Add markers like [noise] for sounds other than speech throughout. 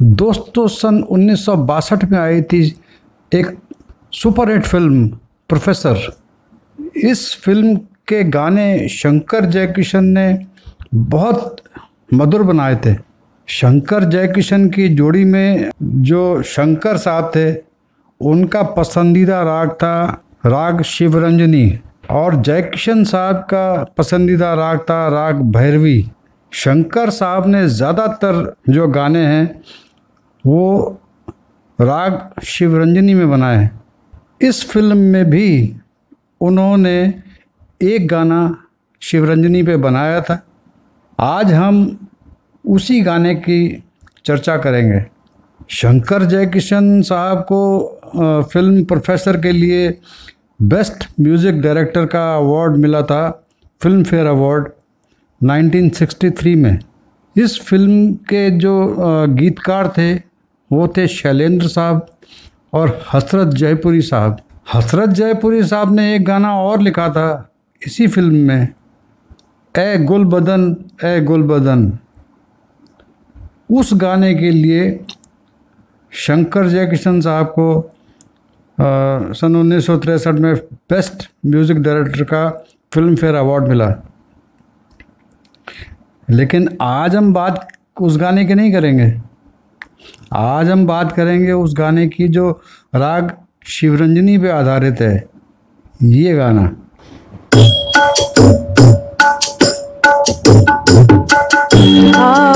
दोस्तों सन उन्नीस सौ बासठ में आई थी एक सुपर हिट फ़िल्म, प्रोफेसर। इस फ़िल्म के गाने शंकर जयकिशन ने बहुत मधुर बनाए थे। शंकर जयकिशन की जोड़ी में जो शंकर साहब थे, उनका पसंदीदा राग था राग शिवरंजनी और जयकिशन साहब का पसंदीदा राग था राग भैरवी। शंकर साहब ने ज़्यादातर जो गाने हैं वो राग शिवरंजनी में बनाए हैं। इस फ़िल्म में भी उन्होंने एक गाना शिवरंजनी पे बनाया था। आज हम उसी गाने की चर्चा करेंगे। शंकर जयकिशन साहब को फ़िल्म प्रोफेसर के लिए बेस्ट म्यूज़िक डायरेक्टर का अवार्ड मिला था, फ़िल्म फेयर अवार्ड 1963 में। इस फ़िल्म के जो गीतकार थे वो थे शैलेंद्र साहब और हसरत जयपुरी साहब। हसरत जयपुरी साहब ने एक गाना और लिखा था इसी फ़िल्म में ए गुल बदन ए गुल बदन। उस गाने के लिए शंकर जयकिशन साहब को आ, सन उन्नीस में बेस्ट म्यूज़िक डायरेक्टर का फ़िल्म फेयर अवार्ड मिला। लेकिन आज हम बात उस गाने की नहीं करेंगे। आज हम बात करेंगे उस गाने की जो राग शिवरंजनी पे आधारित है। ये गाना। आवाज़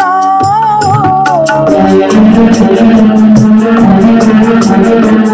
Oh. oh, oh.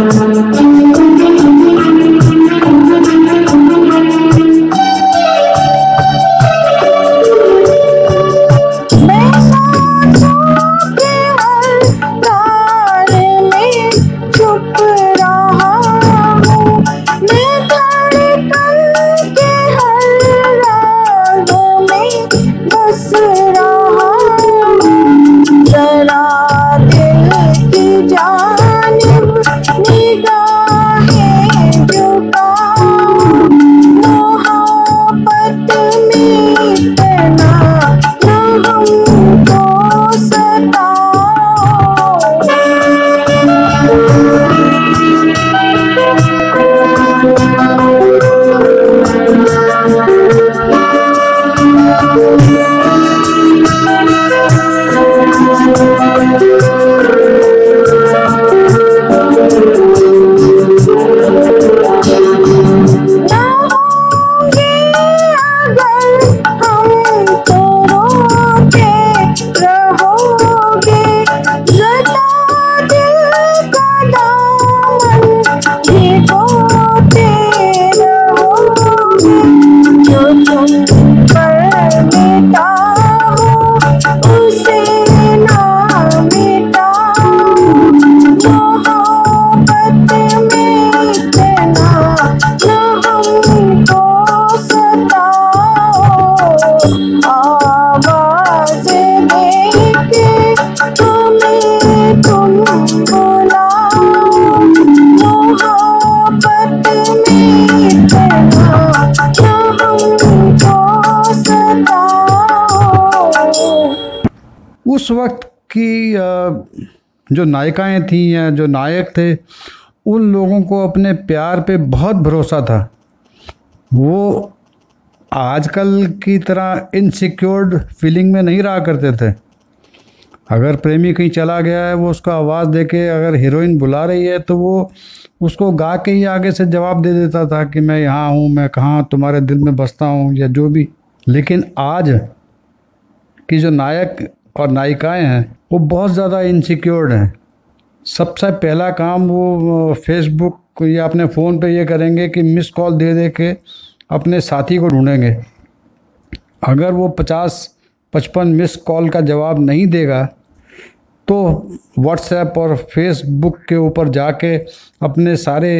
उस वक्त की जो नायिकाएँ थीं या जो नायक थे, उन लोगों को अपने प्यार पे बहुत भरोसा था। वो आजकल की तरह इनसिक्योर्ड फीलिंग में नहीं रहा करते थे। अगर प्रेमी कहीं चला गया है, वो उसका आवाज़ दे के अगर हीरोइन बुला रही है तो वो उसको गा के ही आगे से जवाब दे देता था कि मैं यहाँ हूँ, मैं कहाँ तुम्हारे दिल में बसता हूँ या जो भी। लेकिन आज की जो नायक और नायिकाएँ हैं, वो बहुत ज़्यादा इनसिक्योर्ड हैं। सबसे पहला काम वो फेसबुक या अपने फ़ोन पे ये करेंगे कि मिस कॉल दे दे के अपने साथी को ढूंढेंगे। अगर वो पचास, पचपन मिस कॉल का जवाब नहीं देगा तो व्हाट्सएप और फेसबुक के ऊपर जाके अपने सारे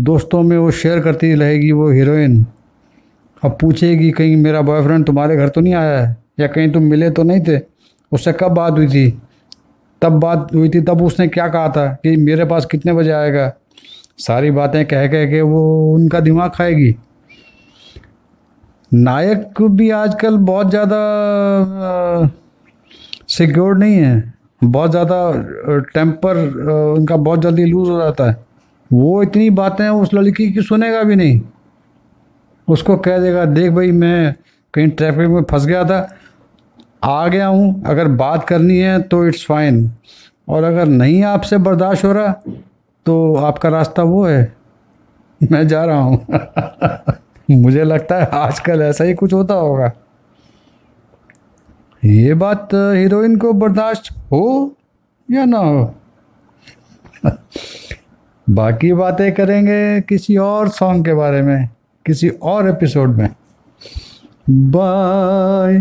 दोस्तों में वो शेयर करती रहेगी वो हीरोइन अब पूछेगी कहीं, मेरा बॉयफ्रेंड तुम्हारे घर तो नहीं आया है? या कहीं तुम मिले तो नहीं थे? उससे कब बात हुई थी? तब बात हुई थी, तब उसने क्या कहा था कि मेरे पास कितने बजे आएगा? सारी बातें कह कह के वो उनका दिमाग खाएगी। नायक भी आजकल बहुत ज़्यादा सिक्योर नहीं है। बहुत ज़्यादा टेम्पर उनका बहुत जल्दी लूज हो जाता है। वो इतनी बातें उस लड़की की सुनेगा भी नहीं। उसको कह देगा, देख भाई, मैं कहीं ट्रैफ़िक में फंस गया था आ गया हूँ, अगर बात करनी है तो इट्स फाइन और अगर नहीं आपसे बर्दाश्त हो रहा तो आपका रास्ता वो है। [laughs] मैं जा रहा हूँ। [laughs] मुझे लगता है आजकल ऐसा ही कुछ होता होगा। ये बात हीरोइन को बर्दाश्त हो या ना हो? [laughs] बाकी बातें करेंगे किसी और सॉन्ग के बारे में, किसी और एपिसोड में। बाय